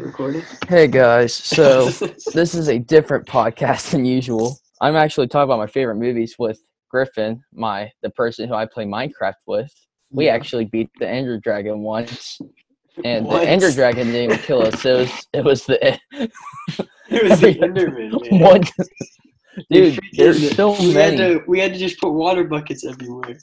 Recording. Hey guys, so this is a different podcast than usual. I'm actually talking about my favorite movies with Griffin, my the person who I play Minecraft with. We Yeah. actually beat the Ender Dragon once, and What? the Ender Dragon didn't kill us. It was it was the It was the Enderman. One. Dude, there's so we many. Had to, we had to just put water buckets everywhere.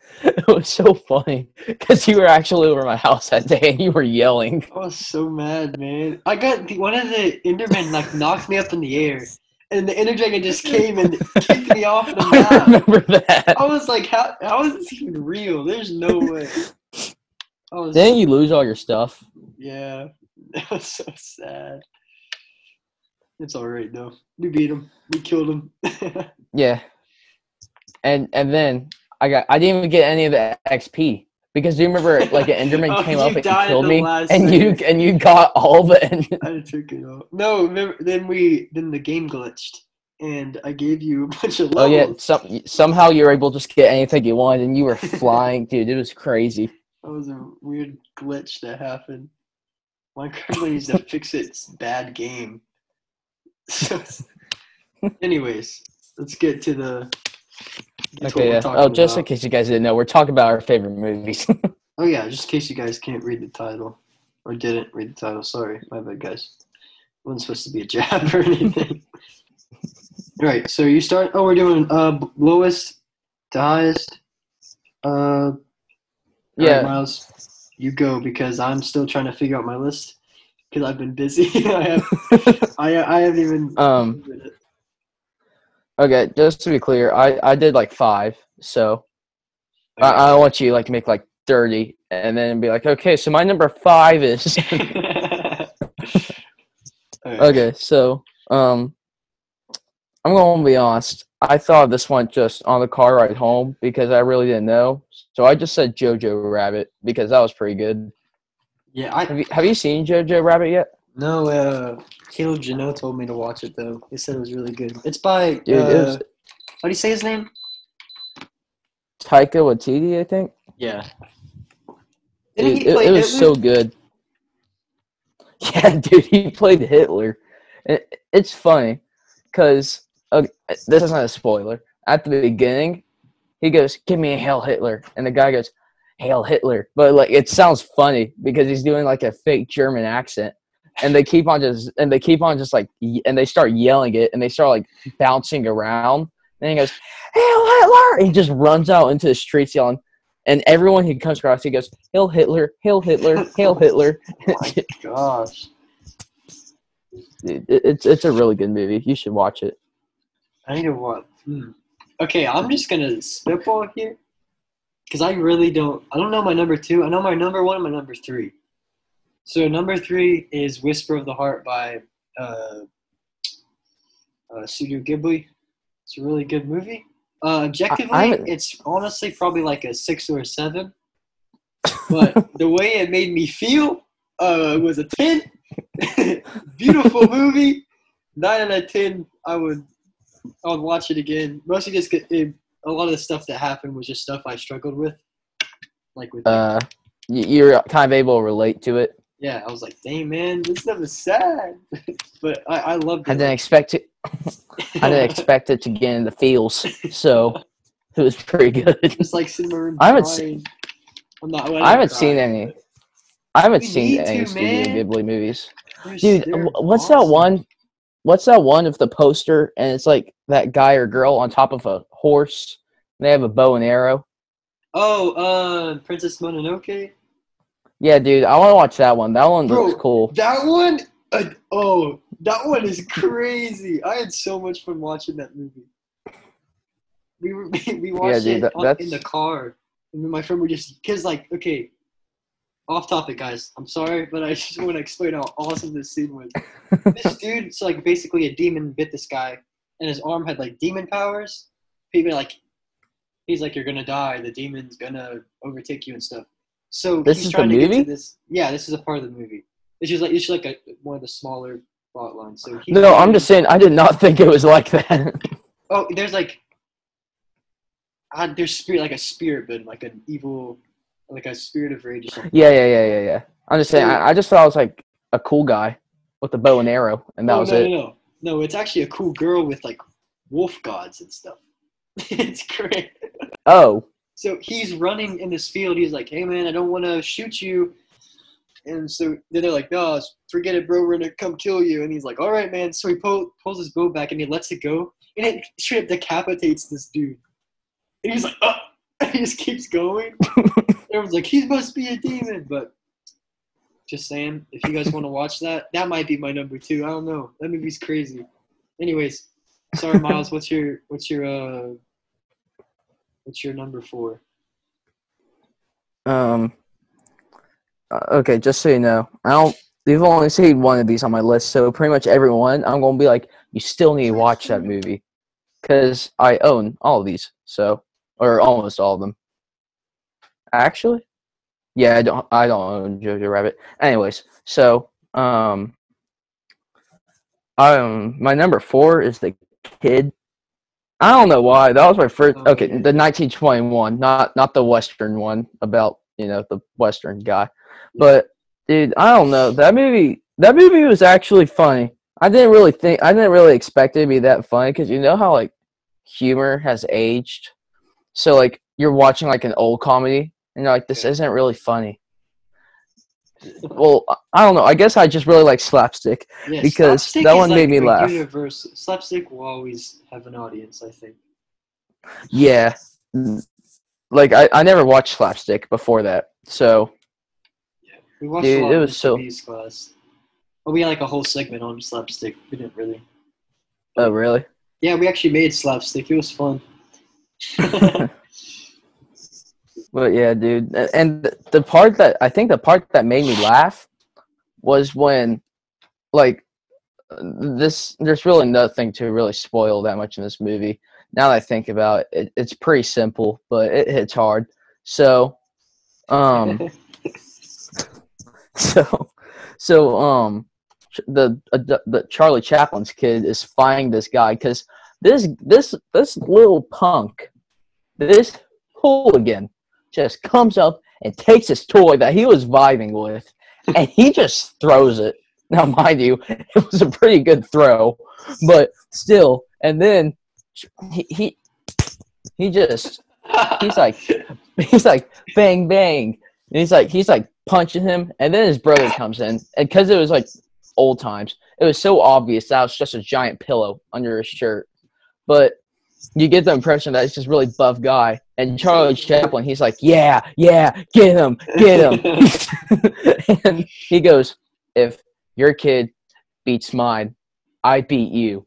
It was so funny because you were actually over my house that day and you were yelling. I was so mad, man. I got the, one of the Endermen like knocked me up in the air, and the Ender Dragon just came and kicked me off the I map. remember that. I was like, how how is this even real? There's no way. I was Didn't you lose all your stuff? yeah. That was so sad. It's alright though. We beat him. We killed him. Yeah. And and then I got I didn't even get any of the XP because do you remember like an Enderman Oh, came up and killed me and you and you got all the End- I took it off. No, remember, then we then the game glitched, and I gave you a bunch of Levels. Oh yeah, some, somehow you were able to just get anything you wanted and you were flying, dude. It was crazy. That was a weird glitch that happened. Minecraft needs to fix its bad game. So, anyways, let's get to the. Get to what Okay, we're yeah. talking Oh, just in case you guys didn't know, we're talking about our favorite movies. Oh yeah, just in case you guys can't read the title or didn't read the title. Sorry, my bad, guys. It wasn't supposed to be a jab or anything. All right, so you start. Oh, we're doing uh lowest to highest. Uh, all right, yeah. Miles, you go because I'm still trying to figure out my list because I've been busy. I have, I, I haven't even. Um, Okay, just to be clear, I I did like five, so I, I don't want you like to like make like thirty and then be like, okay, so my number five is. Okay. Okay, so um, I'm gonna be honest. I thought this one just on the car ride home because I really didn't know. So I just said Jojo Rabbit because that was pretty good. Yeah, I Have you Have you seen Jojo Rabbit yet? no. Uh, Caleb Janot told me to watch it though. He said it was really good. It's by. Dude, uh, it was How do you say his name? Taika Waititi, I think. Yeah. Dude, it, it was so good. Yeah, dude, he played Hitler. It, it's funny because uh, this is not a spoiler. At the beginning, he goes, "Give me a Hail Hitler," and the guy goes, "Hail Hitler," but like it sounds funny because he's doing like a fake German accent, and they keep on just and they keep on just like and they start yelling it and they start like bouncing around. And he goes, "Hail Hitler!" He just runs out into the streets yelling. And everyone he comes across, he goes, "Hail Hitler! Hail Hitler! Hail Hitler!" Oh my gosh. Dude, it- it's it's a really good movie. You should watch it. I need to watch. Hmm. Okay, I'm just gonna spitball here because I really don't. I don't know my number two. I know my number one and my number three. So number three is "Whisper of the Heart" by uh, uh, Studio Ghibli. It's a really good movie. Uh, objectively, haven't- it's honestly probably like a six or a seven. But the way it made me feel uh, was a ten. Beautiful movie. Nine out of ten. I would. I would watch it again. Mostly just it, a lot of the stuff that happened was just stuff I struggled with, like with. Uh, you're kind of able to relate to it. Yeah, I was like, "Dang man, this stuff is sad," but I, I loved I it. didn't expect it. I didn't expect it to get in the feels, so it was pretty good. Just like sitting in my room I haven't crying. I'm not. well, I haven't didn't seen any. but I haven't We seen any to, Studio man. Ghibli movies, they're- dude. they're wh- What's that one? What's that one of the poster and it's like that guy or girl on top of a horse? And they have a bow and arrow. Oh, uh, Princess Mononoke. Yeah, dude, I want to watch that one. That one Bro, looks cool. That one, uh, oh, that one is crazy. I had so much fun watching that movie. We were we watched dude, it on, in the car, and and my friend were just because like okay, off topic, guys. I'm sorry, but I just want to explain how awesome this scene was. this dude, so like basically a demon bit this guy, and his arm had like demon powers. People like, he's like, you're gonna die. The demon's gonna overtake you and stuff. So This he's is the trying to get movie? to this. Yeah, this is a part of the movie. It's just like it's just like a one of the smaller plot lines. So he's No, I'm just saying. I did not think it was like that. Oh, there's like, uh, there's spirit like a spirit, but like an evil, like a spirit of rage or something. yeah, yeah, yeah, yeah, yeah. I'm just saying. I, I just thought it was like a cool guy with a bow and arrow, and that oh, was no, it. No, no, no. It's actually a cool girl with like wolf gods and stuff. it's great. Oh. So he's running in this field. He's like, "Hey man, I don't want to shoot you." And so then they're like, "No, forget it, bro. We're gonna come kill you." And he's like, "All right, man." So he pull, pulls his bow back and he lets it go, and it straight up decapitates this dude. And he's like, "Oh!" And he just keeps going. Everyone's like, "He must be a demon," but just saying, if you guys want to watch that, that might be my number two. I don't know. That movie's crazy. Anyways, sorry, Miles. what's your what's your uh what's your number four? Um. uh, Okay, just so you know, I don't. You've only seen one of these on my list, so pretty much everyone, I'm gonna be like, you still need to watch that movie, because I own all of these, so or almost all of them. Actually, yeah, I don't. I don't own Jojo Rabbit. Anyways, so um, um, my number four is the kid. I don't know why. That was my first. Oh, Okay, the 1921, not not the Western one about you know the Western guy, but dude, I don't know that movie. That movie was actually funny. I didn't really think. I didn't really expect it to be that funny because you know how like humor has aged. So like you're watching like an old comedy and you're like, this isn't really funny. Well, I- don't know. I guess I just really like slapstick. Yeah, Because slapstick that one made me laugh. Universe slapstick will always have an audience. I think. Yeah. Like I, I never watched slapstick before that. So We watched Dude, a lot it was so- class. But we had like a whole segment on slapstick. We didn't really. oh really? Yeah, we actually made slapstick. It was fun. But yeah, dude. And the part that I think the part that made me laugh was when like this there's really nothing to really spoil that much in this movie. Now that I think about it, it it's pretty simple, but it hits hard. So um so so um the uh, the, the Charlie Chaplin's kid is finding this guy because this this this little punk, this hooligan, just comes up and takes his toy that he was vibing with, and he just throws it. Now, mind you, it was a pretty good throw, but still. And then he he, he just he's like he's like bang bang and he's like he's like punching him and then his brother comes in and because it was like old times it was so obvious that was just a giant pillow under his shirt but you get the impression that it's just really buff guy and charlie chaplin he's like yeah yeah get him get him and he goes if your kid beats mine i beat you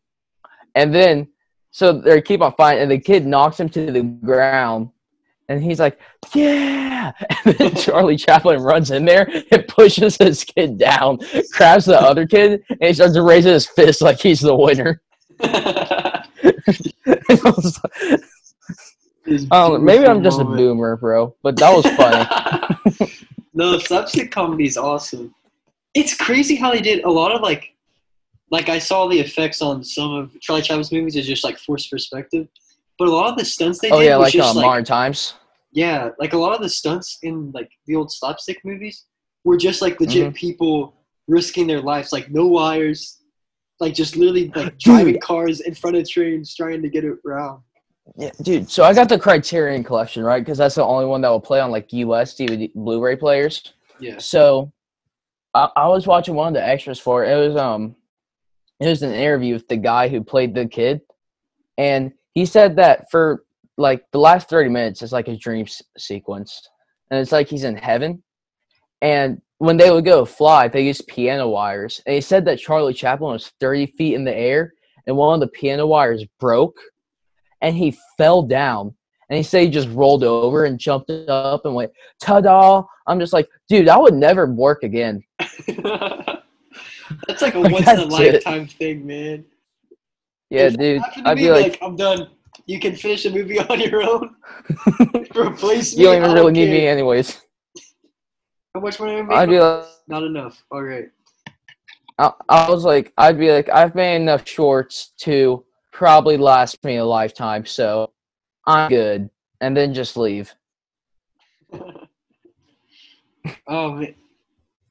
and then so they keep on fighting and the kid knocks him to the ground and he's like, "Yeah!" And then Charlie Chaplin runs in there and pushes his kid down, grabs the other kid, and he starts raising his fist like he's the winner. And I was like- I don't know, maybe I'm just a boomer, bro, but that was funny. no, slapstick comedy is awesome. It's crazy how they did a lot of like, like I saw the effects on some of Charlie Chaplin's movies is just like forced perspective, but a lot of the stunts they oh did yeah, was like just uh, like modern times. yeah, like a lot of the stunts in like the old slapstick movies were just like legit Mm-hmm. people risking their lives, like no wires, like just literally like driving Dude. cars in front of trains trying to get it around. Yeah, dude. So I got the Criterion collection, right? Because that's the only one that will play on like US DVD Blu-ray players. Yeah. So I, I was watching one of the extras for it. It was um it was an interview with the guy who played the kid. And he said that for like the last 30 minutes is like his dream s- sequence. And it's like he's in heaven. And when they would go fly, they used piano wires. And he said that Charlie Chaplin was 30 feet in the air and one of the piano wires broke and he fell down. And he said he just rolled over and jumped up and went, ta da! I'm just like, dude, that would never work again. That's like a Like, once in a lifetime thing, man. Yeah, If dude. I'd be like, I'm done. You can finish a movie on your own. Replace me. you don't I even really need care. me anyways. How much money am I I'd be like, Not enough. All right. I, I was like, I'd be like, I've made enough shorts to probably last me a lifetime, so I'm good. And then just leave. oh man.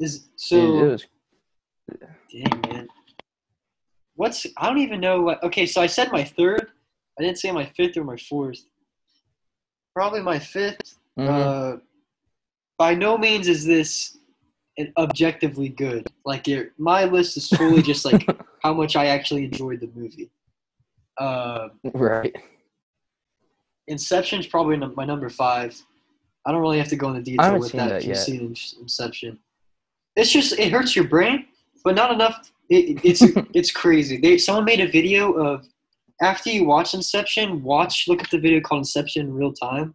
Is Dude, so was Dang man. What's I don't even know what. Okay, so I said my third. I didn't say my fifth or my fourth. Probably my 5th Mhm. Uh, by no means is this objectively good. Like it, my list is fully just like how much I actually enjoyed the movie. Uh, right. Inception's probably num- my number five. I don't really have to go into detail with that. that if you've seen Inception, it's just it hurts your brain, but not enough. It, it's it's crazy. They someone made a video of after you watch Inception, watch look at the video called Inception in real time,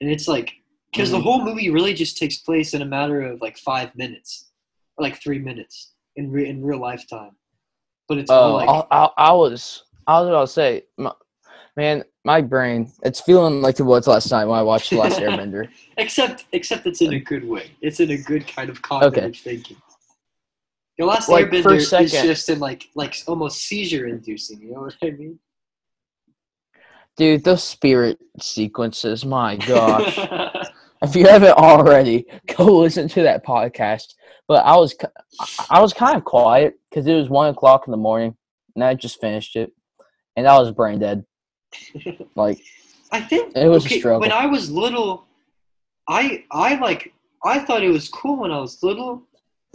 and it's like because the Mhm. whole movie really just takes place in a matter of like five minutes or like three minutes in re- in real lifetime. But it's all Oh, like I, I, I was, I was about to say, my, man, my brain, it's feeling like it was last night when I watched The Last Airbender. Except, except it's in a good way. It's in a good kind of cognitive Okay. thinking. The last Like, Airbender is second- just in like, like almost seizure inducing. You know what I mean? Dude, those spirit sequences, my gosh. If you haven't already, go listen to that podcast. But I was, I- was kind of quiet because it was one o'clock in the morning, and I just finished it, and I was brain dead. Like, I think It was a struggle. when I was little. I I like I thought it was cool when I was little.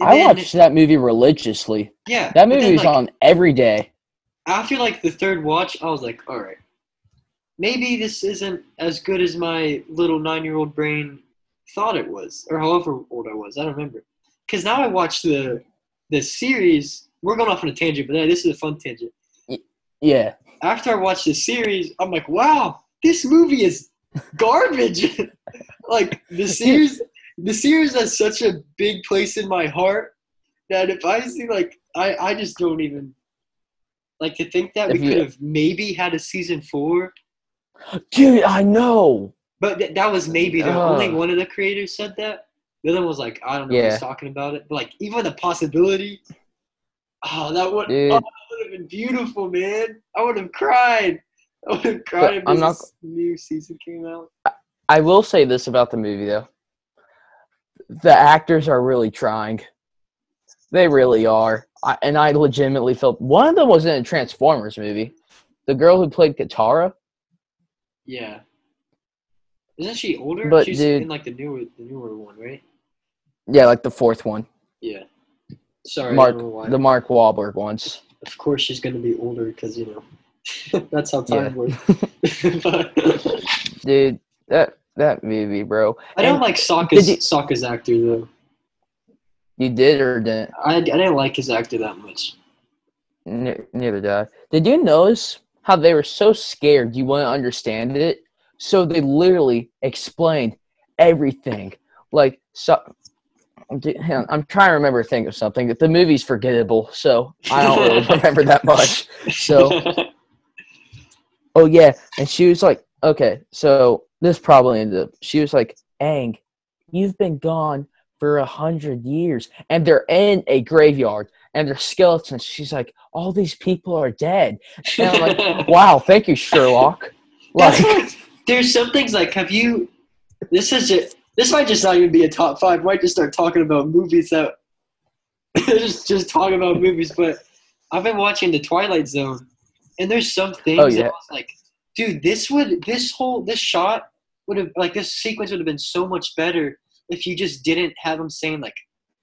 I watched that movie religiously. yeah. That but then, movie was like, on every day. after like the third watch, I was like, all right, maybe this isn't as good as my little nine-year-old brain thought it was, or however old I was. I don't remember. Because now I watch the the series. We're going off on a tangent, but this is a fun tangent. Yeah. After I watched the series, I'm like, wow, this movie is garbage. like the series, the series has such a big place in my heart that if I see like, I I just don't even like to think that If we could have maybe had a season four, Dude, I know. but th- that was maybe the only one of the creators said that. The other one was like, I don't know, Yeah. he's talking about it. But like, even the possibility, oh, that would, oh, that would have been beautiful, man. I would have cried. I would have cried if I'm this not- new season came out. I will say this about the movie though. The actors are really trying. They really are. I, and I legitimately felt one of them was in a Transformers movie. The girl who played Katara. Yeah. Isn't she older? But, She's dude- in like the newer, the newer one, right? Yeah, like the fourth one. Yeah. Sorry, Mark I don't know why. the Mark Wahlberg ones. of course, she's gonna be older because you know that's how time Yeah. works. Dude, that that movie, bro. I don't And like Sokka's you- Sokka's actor though. You did or didn't? I, I didn't like his actor that much. Ne- neither did I. Did you notice how they were so scared you wouldn't understand it? So they literally explained everything. Like, so, I'm trying to remember, think of something. The movie's forgettable, so I don't really remember that much. So, oh yeah, and she was like, okay, so this probably ended up. She was like, Aang, you've been gone for a hundred years, and they're in a graveyard, and they're skeletons. She's like, all these people are dead. And I'm like, wow, thank you, Sherlock. Like, there's some things like have you? This is just this might just not even be a top five. We might just start talking about movies that just just talking about movies. But I've been watching The Twilight Zone, and there's some things Oh, that yeah. I was like, dude, this would this whole this shot would have like this sequence would have been so much better if you just didn't have them saying like,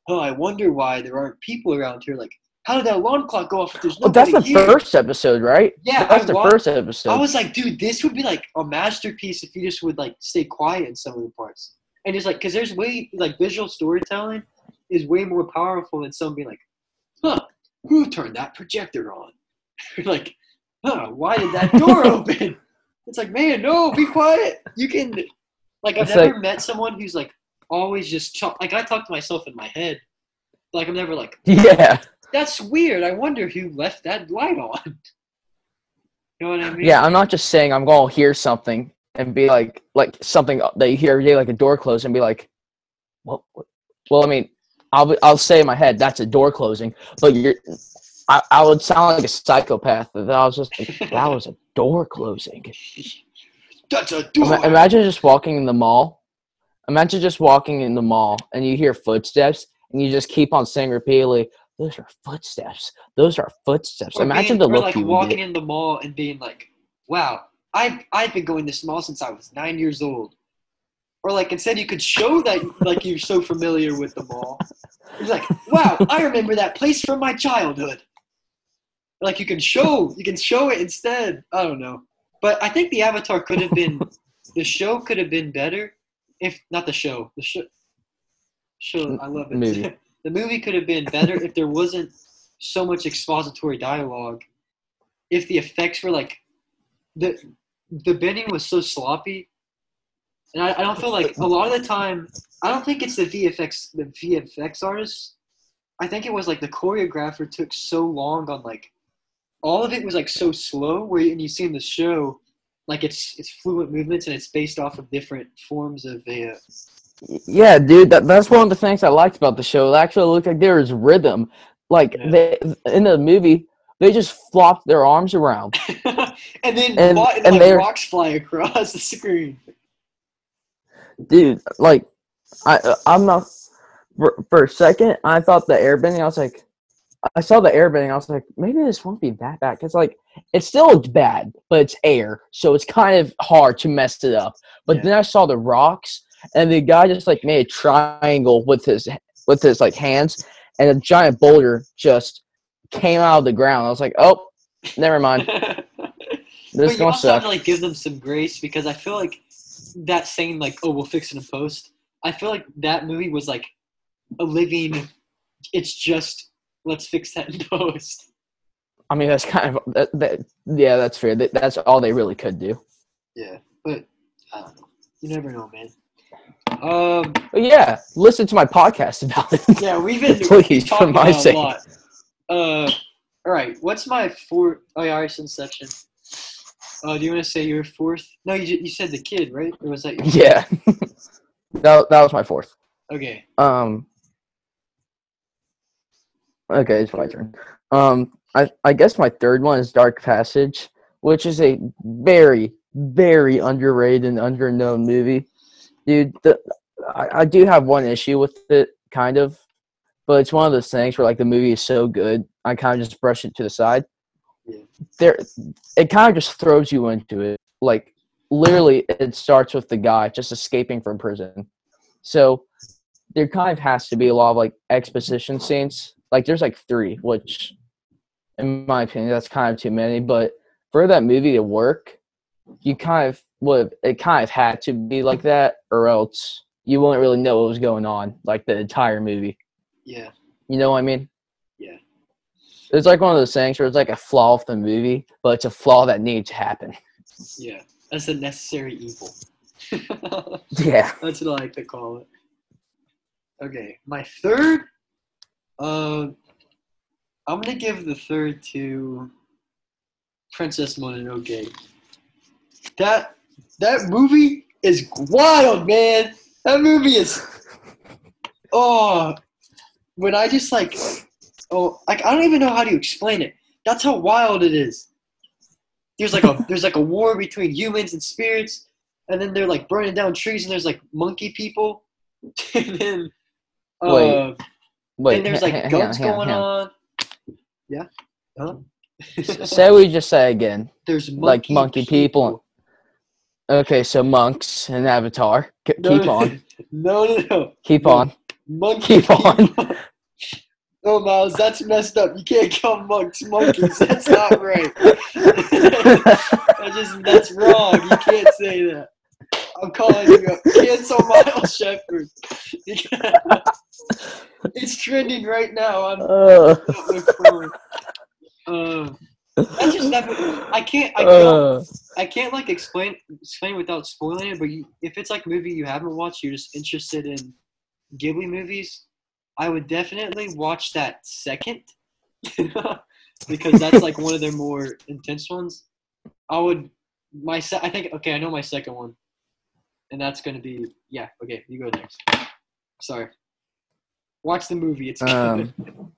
oh, I wonder why there aren't people around here. Like, how did that alarm clock go off if there's oh, that's the here? first episode, right? Yeah, that's I the wa- first episode. I was like, dude, this would be like a masterpiece if you just would like stay quiet in some of the parts. And it's like, because there's way, like, visual storytelling is way more powerful than some being like, huh, who turned that projector on? like, huh, why did that door open? It's like, man, no, be quiet. You can, like, I've It's never like- met someone who's like always just, ch- like, I talk to myself in my head. Like, I'm never like, yeah, that's weird. I wonder who left that light on. You know what I mean? yeah. I'm not just saying I'm gonna hear something and be like, like something that you hear every day, like a door close, and be like, what? what? Well, I mean, I'll I'll say in my head that's a door closing, but you're. I, I would sound like a psychopath if I was just like, that was a door closing. That's a door. Ima- Imagine just walking in the mall. Imagine just walking in the mall and you hear footsteps and you just keep on saying repeatedly, "Those are footsteps. Those are footsteps." Or Imagine being, the look like you walking get. in the mall and being like, "Wow, I've I've been going this mall since I was nine years old." Or like instead, you could show that like you're so familiar with the mall. You're like, "Wow, I remember that place from my childhood." Like you can show you can show it instead. I don't know, but I think the Avatar could have been the show could have been better if not the show the show. Show I love it. Movie. the movie could have been better if there wasn't so much expository dialogue. If the effects were like the the bending was so sloppy, and I, I don't feel like a lot of the time I don't think it's the VFX the VFX artists. I think it was like the choreographer took so long on like all of it was like so slow where and you see in the show like it's it's fluent movements and it's based off of different forms of a uh, Yeah, dude, that, that's one of the things I liked about the show. It actually looked like there was rhythm. Like Yeah. they in the movie, they just flopped their arms around. and then And- wa- and, and like they're- rocks fly across the screen. dude like i i'm not for, for a second i thought the airbending i was like i saw the airbending i was like maybe this won't be that bad because like it still bad but it's air so it's kind of hard to mess it up but Yeah. then i saw the rocks and the guy just like made a triangle with his with his like hands and a giant boulder just came out of the ground i was like oh never mind but this you gonna also have to like give them some grace because I feel like that saying like, "Oh, we'll fix it in a post." I feel like that movie was like a living. It's just let's fix that in post. i mean that's kind of that, that yeah that's fair that, that's all they really could do Yeah, but I don't know. You never know, man. Um, yeah, listen to my podcast about it. yeah, we've been Please, for my about sake. a lot. Uh, all right. What's my fourth? Oh yeah, said section. Uh, do you want to say your fourth? No, you you said the kid, right? Or was that your? yeah, that that was my fourth. Okay. Um, okay, it's my turn. Um, I I guess my third one is Dark Passage, which is a very very underrated and underknown movie. Dude, the I, I do have one issue with it, kind of, but it's one of those things where like the movie is so good, I kind of just brush it to the side. Yeah. There, it kind of just throws you into it. Like literally, it starts with the guy just escaping from prison. So there kind of has to be a lot of like exposition scenes. Like there's like three, which, in my opinion, that's kind of too many. But for that movie to work, you kind of would. It kind of had to be like that, or else you wouldn't really know what was going on like the entire movie. Yeah. You know what I mean? Yeah. It's like one of those things where it's like a flaw of the movie, but it's a flaw that needs to happen. Yeah. That's a necessary evil. Yeah. That's what I like to call it. Okay, my third. Uh, I'm gonna give the third to Princess Mononoke. That that movie is wild, man. That movie is. Oh, when I just like, oh, like I don't even know how to explain it. That's how wild it is. There's like a there's like a war between humans and spirits and then they're like burning down trees and there's like monkey people and then uh Wait, Wait, then there's like hang on, guns hang on, going on yeah huh? Say we just say again. there's monkey like monkey people. Okay, so monks and Avatar. K- No, keep on. no no no Keep No. on. monkey Keep on. people. oh miles that's messed up you can't call monks monkeys that's not right that's just that's wrong you can't say that i'm calling you a cancel miles Sheppard it's trending right now on Uh. Uh, that's just that. I can't. I can't. uh, I can't like explain explain without spoiling it. But you, if it's like a movie you haven't watched, you're just interested in Ghibli movies. I would definitely watch that second because that's like one of their more intense ones. I would my se- I think okay. I know my second one, and that's gonna be yeah. Okay, you go next. Sorry. Watch the movie. It's good. um,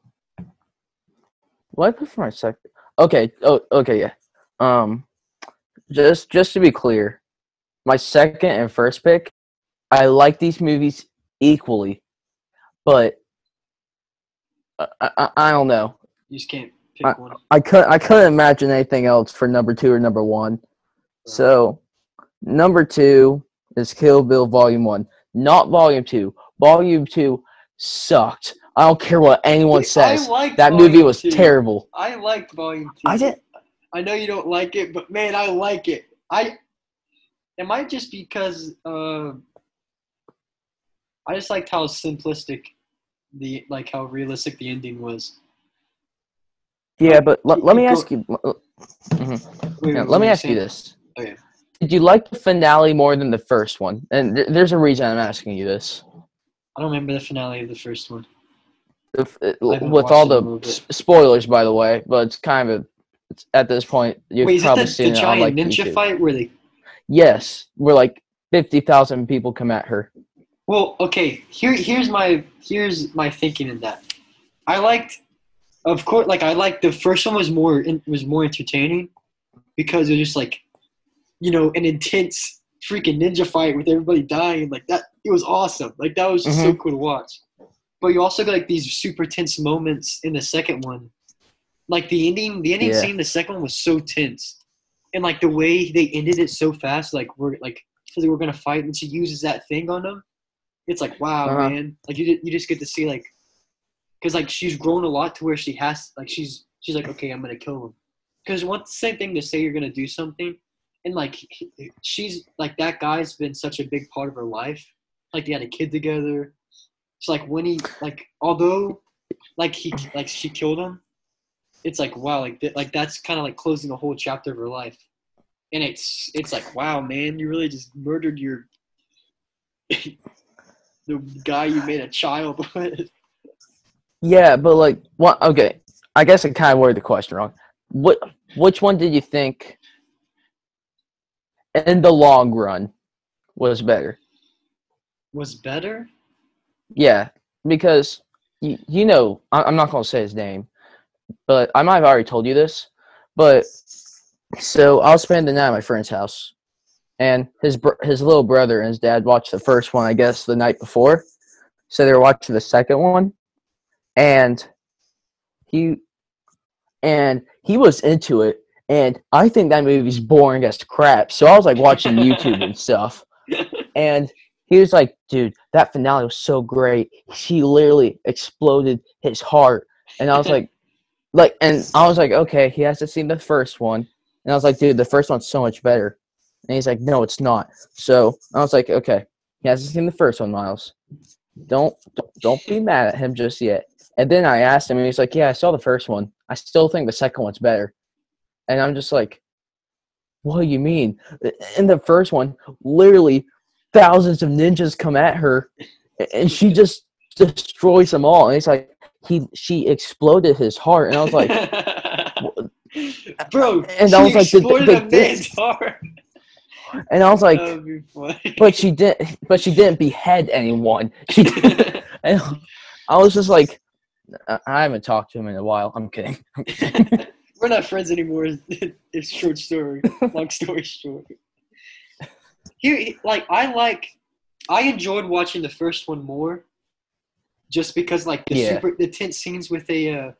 what I put for my second? Okay. Oh, okay. Yeah. Um, just just to be clear, my second and first pick, I like these movies equally, but I, I, I don't know. You just can't pick I, one. I could I couldn't imagine anything else for number two or number one. So number two is Kill Bill Volume One, not Volume Two. Volume Two sucked. I don't care what anyone says. that movie was two. terrible. I liked Volume Two. I did. I know you don't like it, but man, I like it. I it might just because uh, I just liked how simplistic the like how realistic the ending was. Yeah, but l- let me ask you. Mm-hmm. Wait, yeah, let me ask saying? you this. Did you like the finale more than the first one? And th- there's a reason I'm asking you this. I don't remember the finale of the first one. If, uh, with all the s- spoilers, by the way, but it's kind of it's, at this point you've Wait, probably the, seen the it giant on like ninja YouTube. fight where they? Yes, where like fifty thousand people come at her. Well, okay. Here, here's my here's my thinking in that. I liked, of course, like I liked the first one was more was more entertaining because it was just like, you know, an intense freaking ninja fight with everybody dying like that. It was awesome. Like that was just mm-hmm. so cool to watch. But you also got like these super tense moments in the second one. Like the ending, the ending yeah. scene, the second one was so tense, and like the way they ended it so fast. Like we're like, because we're gonna fight, and she uses that thing on them it's like wow, uh-huh. man. Like you you just get to see like, because like she's grown a lot to where she has like she's she's like okay, I'm gonna kill him. Because one same thing to say you're gonna do something, and like she's like that guy's been such a big part of her life. Like they had a kid together. It's like when he like although like he like she killed him, it's like wow like th- like that's kind of like closing a whole chapter of her life, and it's it's like wow man you really just murdered your the guy you made a child with. Yeah, but like, what? Okay, I guess I kind of worded the question wrong. What? Which one did you think, in the long run, was better? Was better? Yeah, because you, you know, I'm not gonna say his name, but I might have already told you this. But so I was spending the night at my friend's house, and his his little brother and his dad watched the first one, I guess, the night before. So they were watching the second one, and he and he was into it. And I think that movie's boring as crap. So I was like watching YouTube and stuff, and he was like, "Dude, that finale was so great. She literally exploded his heart." And I was like, "Like," and I was like, "Okay, he has to see the first one." And I was like, "Dude, the first one's so much better." And he's like, no, it's not. So I was like, okay, he hasn't seen the first one, Miles. Don't don't be mad at him just yet. And then I asked him, and he's like, yeah, I saw the first one. I still think the second one's better. And I'm just like, what do you mean? In the first one, literally thousands of ninjas come at her, and she just destroys them all. And it's like, he she exploded his heart, and I was like, bro, and I was like, the, the, the, man's heart. And I was like, but she didn't. But she didn't behead anyone. She. and I was just like, I haven't talked to him in a while. I'm kidding. We're not friends anymore. It's short story. Long story short. Here, like I like, I enjoyed watching the first one more, just because like the yeah. super the tense scenes with a uh,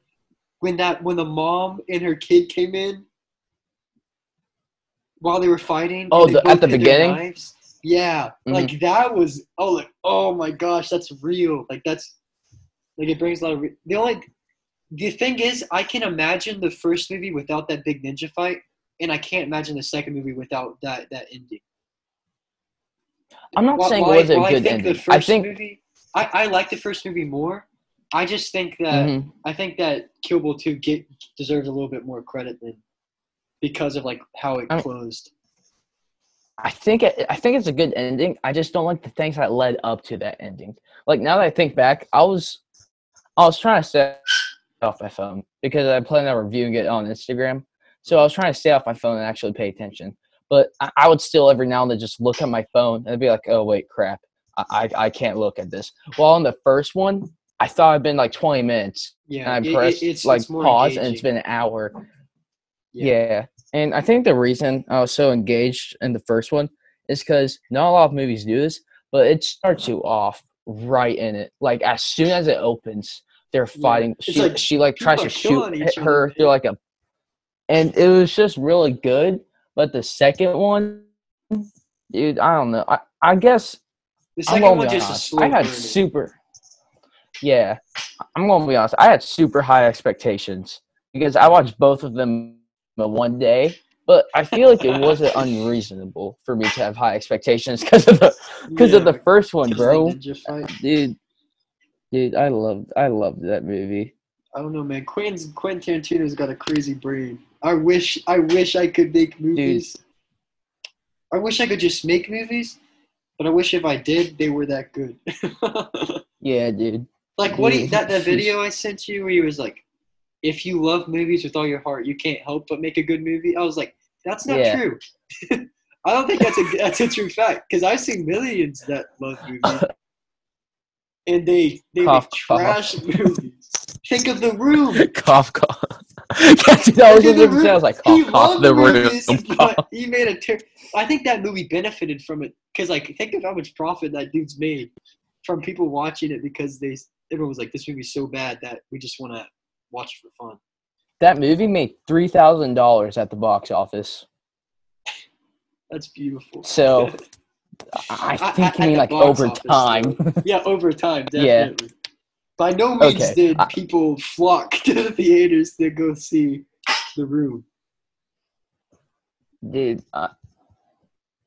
when that when the mom and her kid came in while they were fighting. Oh, the, at the beginning. Yeah, mm-hmm. like that was oh like oh my gosh, that's real. Like that's like it brings a lot of re- the only the thing is I can imagine the first movie without that big ninja fight, and I can't imagine the second movie without that that ending. I'm not while, saying it was I, a good I ending. I think movie, I, I like the first movie more. I just think that mm-hmm. I think that Kill Bill 2 get, deserves a little bit more credit than because of like how it closed. I think it, I think it's a good ending. I just don't like the things that led up to that ending. Like now that I think back, I was I was trying to stay off my phone because I planned on reviewing it on Instagram. So I mm-hmm. was trying to stay off my phone and actually pay attention. But I, I would still every now and then just look at my phone and be like, "Oh wait, crap! I, I, I can't look at this." Well, on the first one, I thought it'd been like 20 minutes. Yeah, and I pressed it, it's, like it's pause, engaging. and it's been an hour. Yeah. yeah. And I think the reason I was so engaged in the first one is because not a lot of movies do this, but it starts you off right in it. Like as soon as it opens, they're fighting. It's She like she like tries to shoot hit her other. through like a, and it was just really good. But the second one, dude, I don't know. I I guess The second one just a slow I had burn. super. Yeah, I'm gonna be honest. I had super high expectations because I watched both of them in one day. But I feel like it wasn't unreasonable for me to have high expectations because of the because of the first one, bro. Dude, dude, I loved I loved that movie. I don't know, man. Quentin's Quentin Tarantino's got a crazy brain. I wish I wish I could make movies. I wish I could just make movies, but I wish if I did, they were that good. Yeah, dude. like what he, that that video I sent you where he was like, "If you love movies with all your heart, you can't help but make a good movie." I was like, "That's not Yeah. true." I don't think that's a that's a true fact because I've seen millions that love movies, and they they Cough, make trash movies. Think of the room. cough, cough. That's what I was Think the gonna. I was like, he cough, cough, loved the room. movies, but he made a. Ter- I think that movie benefited from it because, like, think of how much profit that dude's made from people watching it because they everyone was like, "This movie's so bad that we just want to watch it for fun." That movie made three thousand dollars at the box office. That's beautiful. So I think I- you mean like over time. yeah, over time, Yeah. definitely. By no means Okay, did people flock to the theaters to go see the room. Dude, I,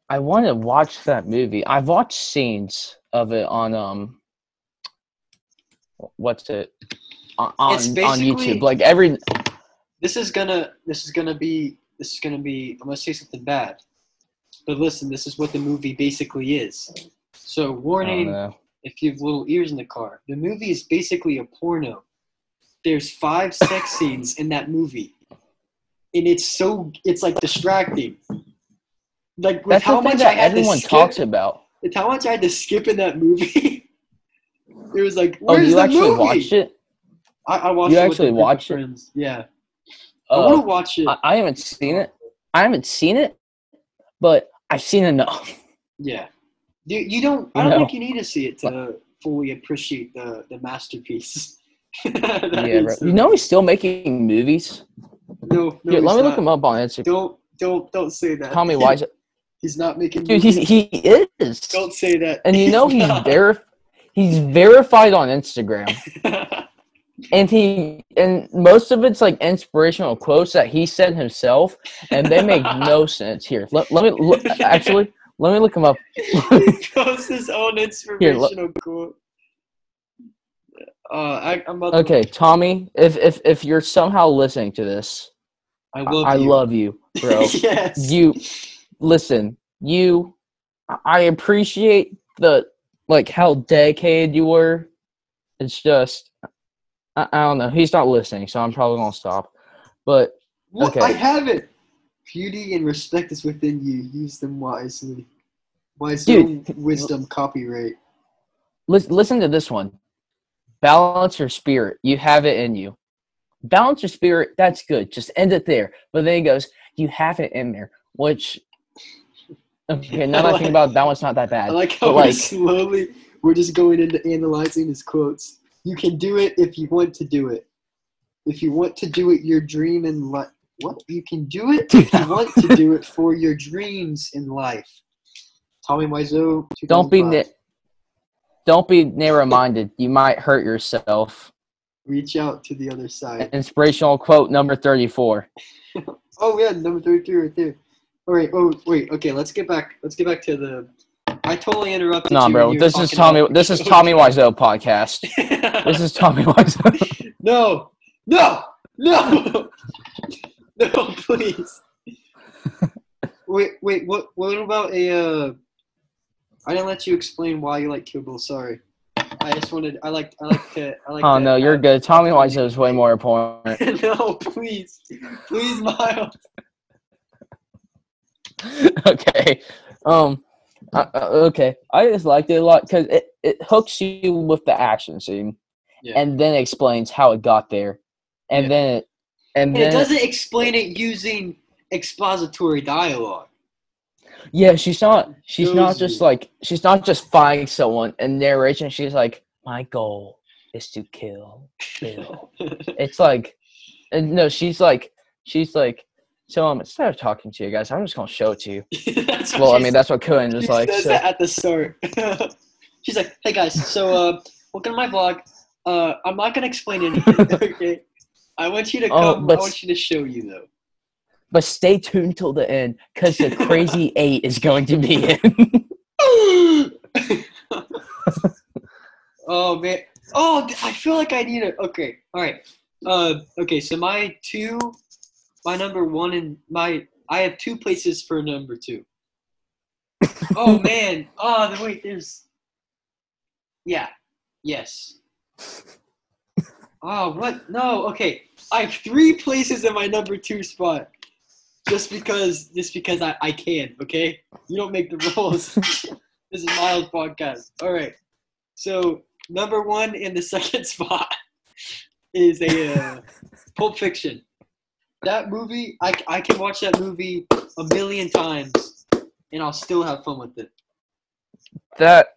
I want to watch that movie. I've watched scenes of it on um, what's it on on, on YouTube? Like every this is gonna this is gonna be this is gonna be I'm gonna say something bad. But listen, this is what the movie basically is. So warning oh, know. if you have little ears in the car. The movie is basically a porno. There's five sex scenes in that movie. And it's so it's like distracting. Like with That's how much I had everyone to skip, talks about. with how much I had to skip in that movie. it was like, Oh, where's you the actually movie? watched it? I, I watched You it with actually a group of watched it? friends. Yeah. I want Oh, to watch it. I, I haven't seen it. I haven't seen it, but I've seen enough. Yeah. You, you don't I don't know. think you need to see it to fully appreciate the, the masterpiece. Yeah, the- You know he's still making movies. no, no, Here, let he's me look him up on Instagram. Don't don't don't say that. Tell me why. Is it, he's not making dude, he's, movies. he is. Don't say that. And you know he's not. verif- he's verified on Instagram. And he and most of it's like inspirational quotes that he said himself, and they make no sense. Here, let, let me look. Actually, let me look him up. he posts his own inspirational quote. Uh, I, I'm about to- Okay, Tommy, if if if you're somehow listening to this, I I love I you. love you, bro. yes. you listen you i appreciate the like how dedicated you were it's just i, I don't know he's not listening so i'm probably gonna stop but Well, okay. I have it. Beauty and respect is within you. Use them wisely. Wisdom, Dude. wisdom, copyright. lis- listen to this one balance your spirit you have it in you balance your spirit that's good just end it there but then he goes you have it in there which okay now that i think about it that one's not that bad. I like how like slowly we're just going into analyzing his quotes. You can do it if you want to do it. If you want to do it, your dream in life. What you can do it if you want to do it for your dreams in life. Tommy Wiseau. don't be na- don't be narrow-minded you might hurt yourself Reach out to the other side. Inspirational quote number 34. Oh yeah, number thirty-two right there. All right. Oh wait. Okay. Let's get back. Let's get back to the. I totally interrupted Nah, you. bro. This is Tommy. This is Tommy Wiseau podcast. This is Tommy Wiseau. no, no, no, no, please. Wait, wait. What? What about a? Uh, I didn't let you explain why you like Kill Bill. Sorry. I just wanted. I like. I like to. I like. Oh no, you're good. Tommy Wiseau is way more important. no, please, please, Miles. okay. Um. Uh, uh, okay. I just liked it a lot because it, it hooks you with the action scene, Yeah. and then explains how it got there, and Yeah. then it, and And it doesn't explain it using expository dialogue. yeah, she's not. She's not just you. like she's not just finding someone in narration. She's like my goal is to kill Bill. it's like, no, she's like, she's like, so um, instead of talking to you guys, I'm just gonna show it to you. well, I mean, that's what Cohen was like. So. at the start. she's like, "Hey guys, so uh, welcome to my vlog. Uh, I'm not gonna explain anything. okay, I want you to oh, come. Oh, I want you to show you though. But stay tuned till the end, cause the crazy eight is going to be in. oh man. Oh, I feel like I need it. Okay, all right. Uh, okay, so my two my number one and my I have two places for number two. oh man. Oh the wait, there's Yeah. Yes. Oh what? No, okay. I have three places in my number two spot. Just because just because I, I can, okay? You don't make the rules. this is Miles podcast. Alright. So number one in the second spot is a uh, Pulp Fiction that movie, I, I can watch that movie a million times, and I'll still have fun with it. That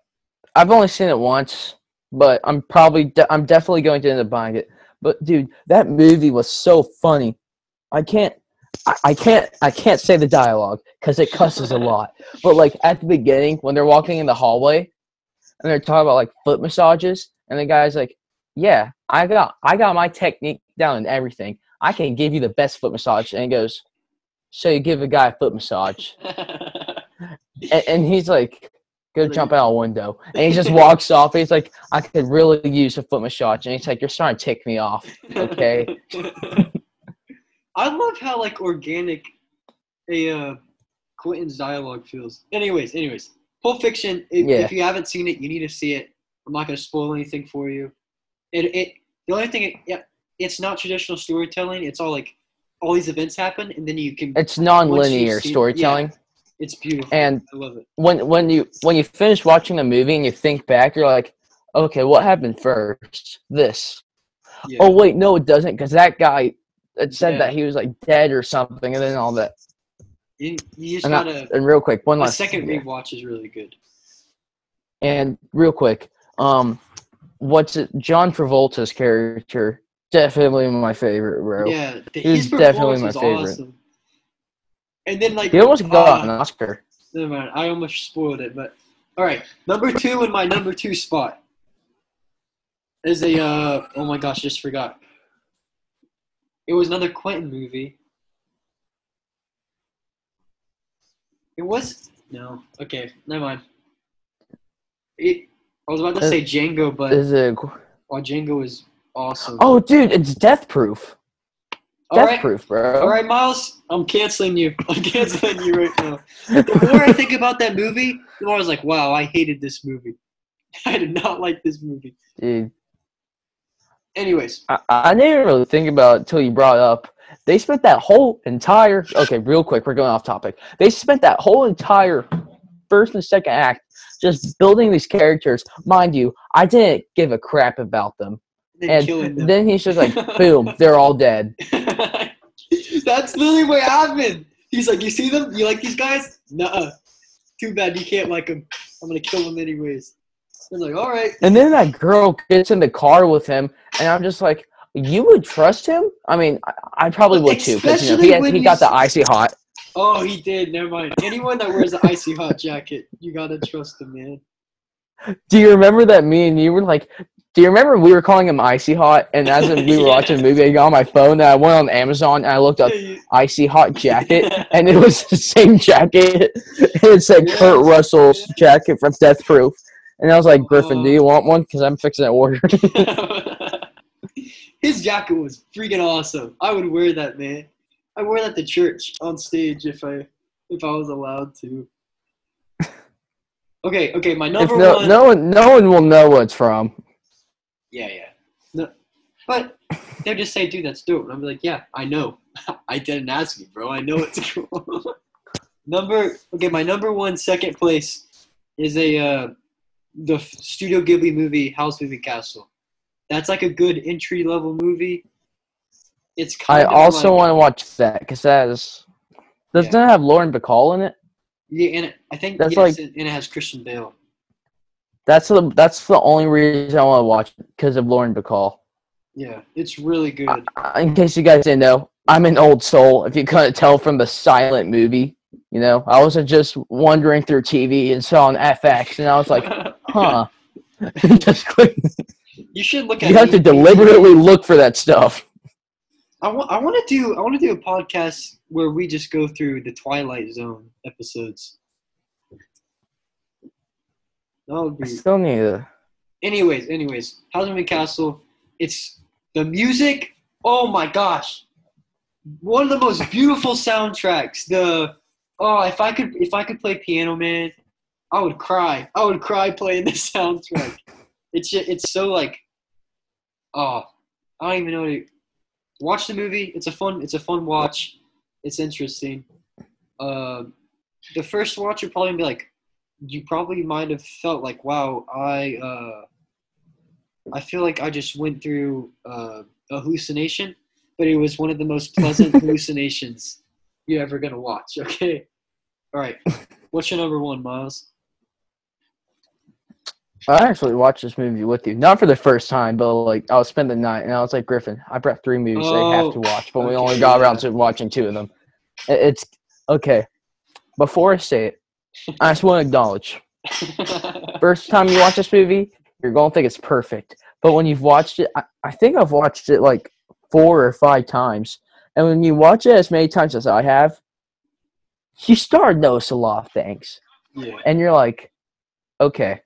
I've only seen it once, but I'm probably de- I'm definitely going to end up buying it. But dude, that movie was so funny. I can't I, I can't I can't say the dialogue because it cusses a lot. But like at the beginning when they're walking in the hallway and they're talking about like foot massages, and the guy's like, "Yeah, I got I got my technique down and everything. I can give you the best foot massage. And he goes, so you give a guy a foot massage. and, and, he's like, go jump out a window. And he just walks off. He's like, I could really use a foot massage. And he's like, you're starting to tick me off. Okay. I love how like organic a uh, Quentin's dialogue feels. Anyways, anyways, Pulp Fiction. If, yeah. if you haven't seen it, you need to see it. I'm not going to spoil anything for you. It it the only thing it, yeah it's not traditional storytelling. It's all like all these events happen, and then you can. It's non-linear see, storytelling. Yeah, it's beautiful. And I love it. When when you when you finish watching the movie and you think back, you're like, okay, what happened first? This. Yeah. Oh wait, no, it doesn't, because that guy it said yeah. that he was like dead or something, and then all that. You, you just and gotta. I, and real quick, one last. second rewatch is really good. And real quick, um, what's it? John Travolta's character definitely my favorite, bro. Yeah, he's definitely my favorite. Awesome. And then like he almost got uh, an Oscar. Never mind, I almost spoiled it, but all right. Number two in my number two spot is a uh, oh my gosh, just forgot. It was another Quentin movie. It was no okay, never mind. It, I was about to say Django, but is it? Well, Django is awesome. Oh, dude, it's Death Proof. Death right. Proof, bro. All right, Miles, I'm canceling you. I'm canceling you right now. The more I think about that movie, the more I was like, wow, I hated this movie. I did not like this movie. Dude. Anyways. I, I didn't really think about it until you brought up. They spent that whole entire okay, real quick, we're going off topic. They spent that whole entire first and second act just building these characters. Mind you, I didn't give a crap about them and then he's just like, boom, they're all dead. That's literally what happened. He's like, you see them? You like these guys? Nuh-uh. Too bad you can't like them. I'm gonna kill them anyways. I was like, all right. And then that girl gets in the car with him, and I'm just like, you would trust him? I mean, I, I probably would too, because you know, he, had, he got the icy hot. Oh, he did. Never mind. Anyone that wears the icy hot jacket, you gotta trust him, man. Do you remember that me and you were like, do you remember we were calling him Icy Hot? And as we were yeah. watching the movie, I got on my phone and I went on Amazon and I looked up Icy Hot jacket, and it was the same jacket. it said yes. Kurt Russell's jacket from Death Proof. And I was like, Griffin, do uh-huh. you want one? Because I'm fixing to order. His jacket was freaking awesome. I would wear that, man. I wear that to church on stage if I if I was allowed to. Okay, okay, my number no, one. No one, no one will know what it's from. Yeah, yeah. No, but they'll just say, dude, that's dope. And I'm like, yeah, I know. I didn't ask you, bro. I know it's cool. number, okay, my number one second place is a, uh, the Studio Ghibli movie, Howl's Moving Castle. That's like a good entry level movie. It's kind I also like, want to watch that because that is, doesn't yeah. it have Lauren Bacall in it? Yeah, and it, I think that's yes, like, and it has Christian Bale. That's the that's the only reason I want to watch because of Lauren Bacall. Yeah, it's really good. in case you guys didn't know, I'm an old soul. If you couldn't tell from the silent movie, you know, I wasn't just wandering through TV and saw an FX, and I was like, huh. just click. You should look at. You have to deliberately look for that stuff. I want. I want to do. I want to do a podcast where we just go through the Twilight Zone episodes. That would be. I still need to. Anyways, anyways, Howl's Moving Castle. It's the music. Oh my gosh, one of the most beautiful soundtracks. The oh, if I could, if I could play piano, man, I would cry. I would cry playing this soundtrack. it's just, it's so like, oh, I don't even know. To, watch the movie. It's a fun. It's a fun watch. It's interesting. Uh, the first watch would probably be like, you probably might have felt like, wow, I, uh, I feel like I just went through uh, a hallucination, but it was one of the most pleasant hallucinations you're ever gonna watch. Okay. All right. What's your number one, Miles? I actually watched this movie with you, not for the first time, but like I was spending the night, and I was like, Griffin, I brought three movies oh, they have to watch, but okay, we only got yeah. around to watching two of them. It's okay. Before I say it, I just want to acknowledge. first time you watch this movie, you're gonna think it's perfect, but when you've watched it, I, I think I've watched it like four or five times, and when you watch it as many times as I have, you start to notice a lot of things, yeah. and you're like, okay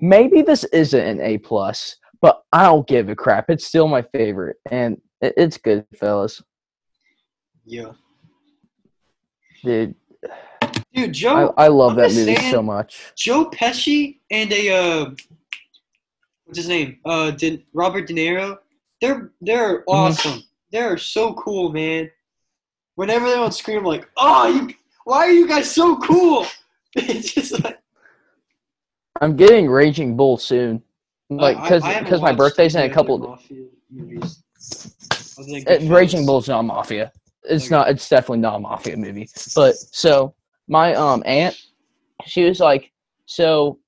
maybe this isn't an A plus, but I don't give a crap. It's still my favorite, and it's good, fellas. Yeah, dude. Dude, Joe, I, I love I'm that movie so much. Joe Pesci and a uh, what's his name? Uh, De, Robert De Niro. They're they're mm-hmm. awesome. Mm-hmm. They're so cool, man. Whenever they're on screen, I'm like, oh, you, why are you guys so cool? It's just like I'm getting Raging Bull soon, like because uh, because my birthday's in a couple. Movies. It, Raging Bull's not mafia. It's okay. not. It's definitely not a mafia movie. But so my um aunt, she was like, so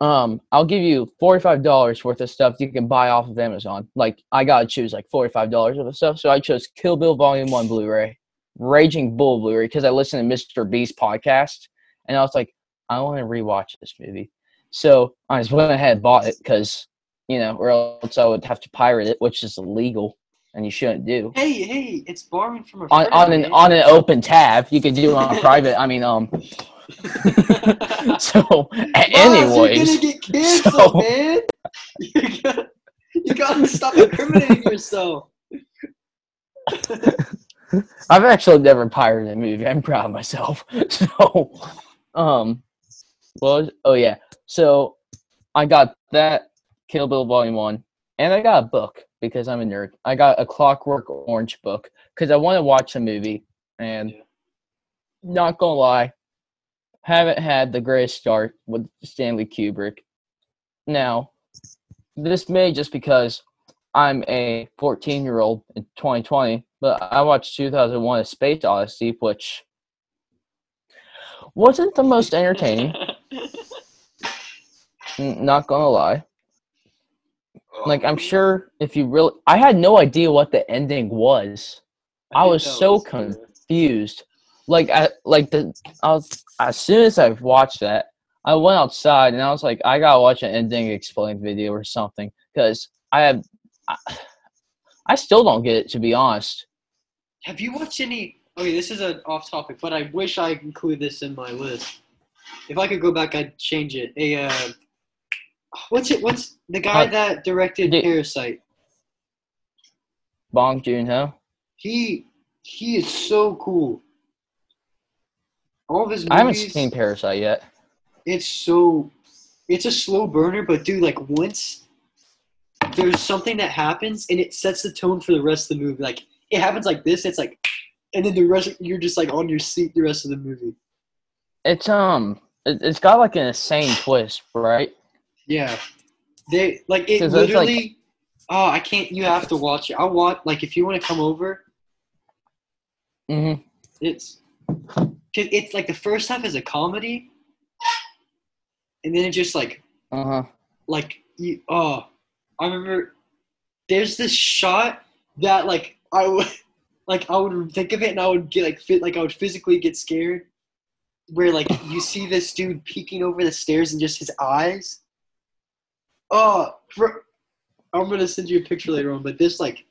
um I'll give you forty five dollars worth of stuff you can buy off of Amazon. Like I gotta choose like forty five dollars worth of stuff. So I chose Kill Bill Volume One Blu-ray, Raging Bull Blu-ray because I listened to Mr. Beast podcast, and I was like, I want to rewatch this movie. So I just went ahead and bought it because, you know, or else I would have to pirate it, which is illegal and you shouldn't do. Hey, hey, it's borrowing from a on, on an on an open tab. You could do it on a private. I mean, um. so, anyways, you're gonna get canceled, so, man. You gotta, you gotta stop incriminating yourself. I've actually never pirated a movie. I'm proud of myself. So, um, well, oh yeah. So I got that Kill Bill Volume 1, and I got a book because I'm a nerd. I got a Clockwork Orange book because I want to watch a movie. And not gonna lie, haven't had the greatest start with Stanley Kubrick. Now, this may just because I'm a 14 year old in 2020, but I watched 2001: A Space Odyssey, which wasn't the most entertaining. Not gonna lie. Like I'm sure if you really, I had no idea what the ending was. I, I was so was confused. Like I like the I was as soon as I watched that, I went outside and I was like, I gotta watch an ending explained video or something because I have. I, I still don't get it to be honest. Have you watched any? Okay, this is an off topic, but I wish I include this in my list. If I could go back, I'd change it. A uh, What's it? What's the guy uh, that directed Parasite? Bong Joon Ho. He he is so cool. All of his movies, I haven't seen Parasite yet. It's so it's a slow burner, but dude, like once there's something that happens and it sets the tone for the rest of the movie. Like it happens like this, it's like and then the rest you're just like on your seat the rest of the movie. It's um it's got like an insane twist, right? Yeah, they like it literally. Like, oh, I can't. You have to watch it. I want. Like if you want to come over. Mm-hmm. It's it's like the first half is a comedy, and then it just like Uh huh. Like you, oh, I remember. There's this shot that like I would, like I would think of it and I would get like fit like I would physically get scared. Where like you see this dude peeking over the stairs and just his eyes. Oh, for, I'm gonna send you a picture later on, but this like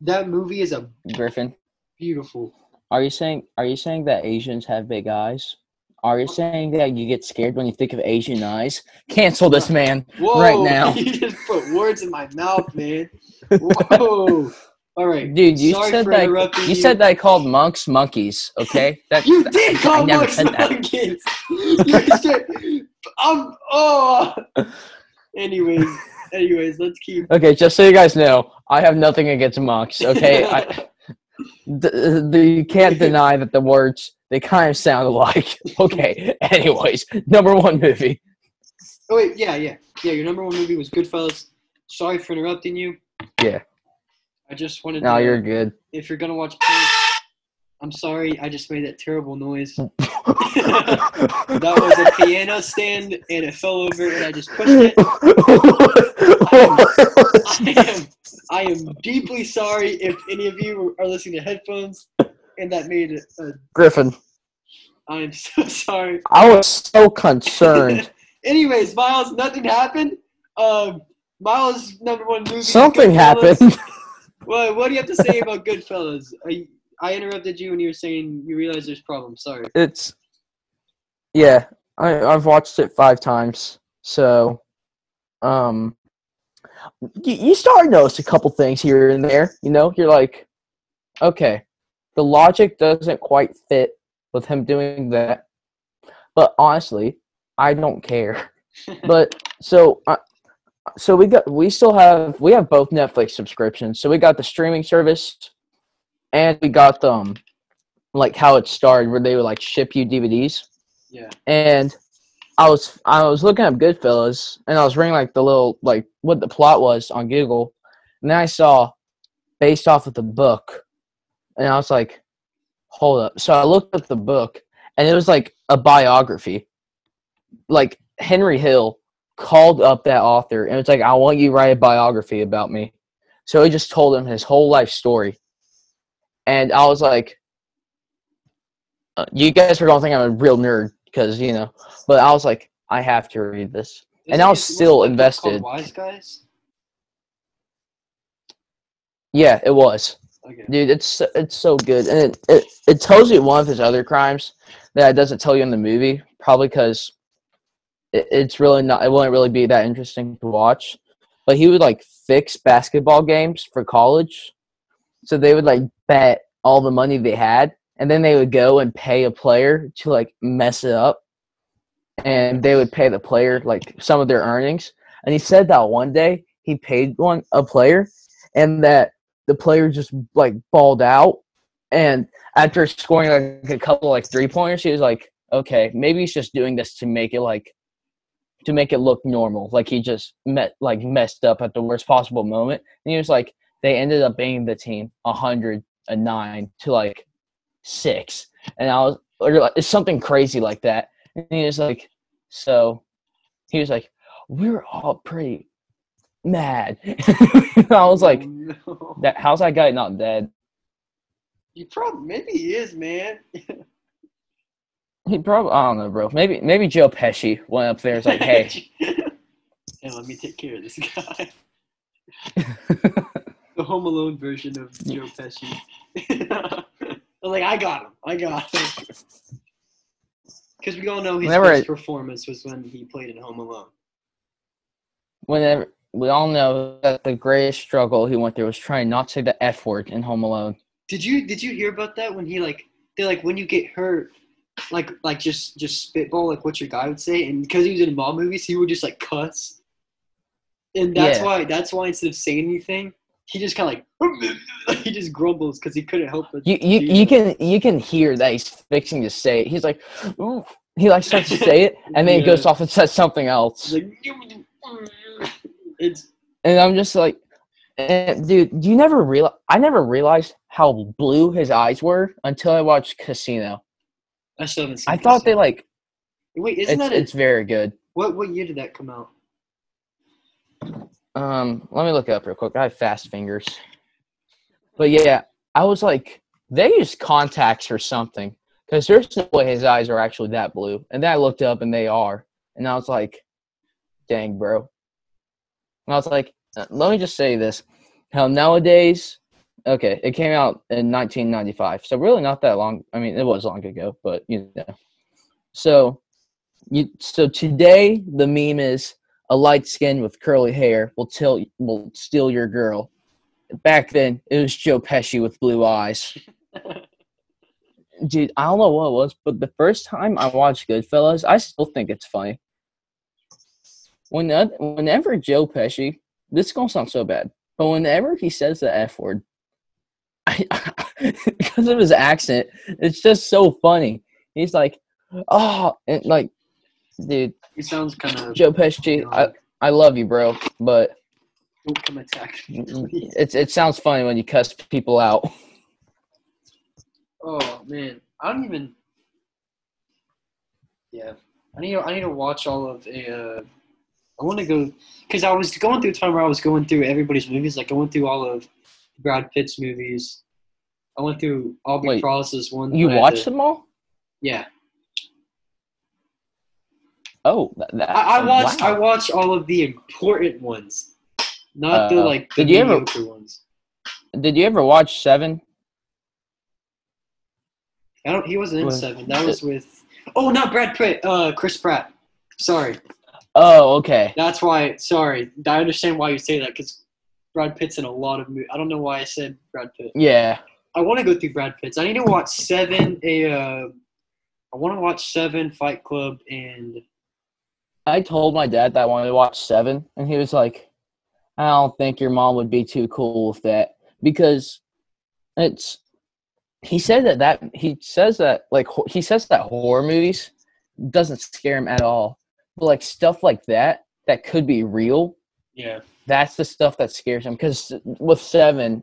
that movie is a Griffin. beautiful. Are you saying are you saying that Asians have big eyes? Are you saying that you get scared when you think of Asian eyes? Cancel this man Whoa, right now. You just put words in my mouth, man. Whoa. All right. Dude, you Sorry said that interrupting you said that I called monks monkeys, okay? That You did call monks monkeys. You said, I'm, oh. Anyways, anyways, let's keep. Okay, just so you guys know, I have nothing against monks, okay? I, th- uh, th- you can't deny that the words they kind of sound alike. Okay. Anyways, number one movie. Oh wait, yeah, yeah, yeah. Your number one movie was Goodfellas. Sorry for interrupting you. Yeah. I just wanted. No, to, you're good. If you're gonna watch porn, I'm sorry. I just made that terrible noise. That was a piano stand, and it fell over, and I just pushed it. I am, I am deeply sorry if any of you are listening to headphones, and that made it. A, Griffin, I am so sorry. I was so concerned. Anyways, Miles, nothing happened. Um, Miles' number one movie. Something happened. What What do you have to say about Goodfellas? I, I interrupted you when you were saying you realize there's problems. Sorry. It's yeah. I I've watched it five times. So, um, you, you start to notice a couple things here and there. You know, you're like, okay, the logic doesn't quite fit with him doing that. But honestly, I don't care. But so uh, so we got we still have we have both Netflix subscriptions. So we got the streaming service and we got um like how it started where they would like ship you DVDs. Yeah. And I was I was looking up Goodfellas and I was reading like the little like what the plot was on Google. And then I saw based off of the book. And I was like, hold up. So I looked up the book and it was like a biography. Like Henry Hill called up that author and it's like, I want you to write a biography about me. So he just told him his whole life story. And I was like, uh, you guys are gonna think I'm a real nerd because you know, but I was like, I have to read this. And I was still wasn't that book called invested. Wise guys. Yeah, it was, Okay. dude. It's it's so good, and it it, it tells you one of his other crimes that it doesn't tell you in the movie, probably because it, it's really not. It wouldn't really be that interesting to watch. But he would like fix basketball games for college, so they would like bet all the money they had, and then they would go and pay a player to like mess it up, and they would pay the player like some of their earnings. And he said that one day he paid one a player, and that the player just like balled out. And after scoring like a couple like three pointers, he was like, "Okay, maybe he's just doing this to make it like to make it look normal. Like he just met like messed up at the worst possible moment." And he was like, "They ended up being the team a nine to like six, and I was or like, it's something crazy like that." And he was like, "So," he was like, "We're all pretty." mad i was like Oh, no. that how's that guy not dead? You probably maybe he is, man. He probably I don't know, bro. Maybe maybe Joe Pesci went up there. and was like, hey, hey, let me take care of this guy. Home Alone version of Joe Pesci. I'm like, I got him. I got him. Because we all know his Whenever best I- performance was when he played in Home Alone. whenever we all know that the greatest struggle he went through was trying not to say the F word in Home Alone. Did you did you hear about that when he like they're like when you get hurt, like like just just spitball like what your guy would say, and because he was in mob movies, he would just like cuss, and that's Yeah. why that's why instead of saying anything, he just kind of like he just grumbles because he couldn't help it. You you you can you can hear that he's fixing to say it. He's like, Ooh. he like starts to say it, and then he goes off and says something else. like it's And I'm just like, and dude, you never realize. I never realized how blue his eyes were until I watched Casino. I still haven't seen. I thought they like Wait, isn't it's that it? it's very good. What what year did that come out? Um, let me look up real quick. I have fast fingers. But yeah, I was like, they use contacts or something because there's no way his eyes are actually that blue. And then I looked up and they are, and I was like, dang, bro. And I was like, uh, let me just say this: how nowadays, okay, it came out in 1995, so really not that long. I mean, it was long ago, but you know. So, you so today the meme is a light skin with curly hair will till will steal your girl. Back then, it was Joe Pesci with blue eyes. Dude, I don't know what it was, but the first time I watched Goodfellas, I still think it's funny. When whenever Joe Pesci, this is gonna sound so bad, but whenever he says the F word, I, because of his accent, it's just so funny. He's like, oh, and like, dude, he sounds kind of Joe Pesci. I, I love you, bro, but don't come attack. It it sounds funny when you cuss people out. Oh man, I don't even. Yeah, I need to, I need to watch all of a. Uh, I want to go because I was going through a time where I was going through everybody's movies. Like I went through all of Brad Pitt's movies. I went through Aubrey Plaza's one. You watched them all? Yeah. Oh, that, I, I, watched. Wow. I watched all of the important ones, not uh, the like the did you ever, ones. Did you ever watch Seven? I don't. He wasn't in with, Seven. That was with. Oh, not Brad Pitt. Uh, Chris Pratt. Sorry. Oh, okay. That's why. Sorry, I understand why you say that because Brad Pitt's in a lot of movies. I don't know why I said Brad Pitt. Yeah. I want to go through Brad Pitt's. I need to watch Seven. A. Uh, I want to watch Seven, Fight Club, and. I told my dad that I wanted to watch Seven, and he was like, "I don't think your mom would be too cool with that because it's." He said that that he says that like he says that horror movies doesn't scare him at all but like stuff like that that could be real. Yeah. That's the stuff that scares him because with seven,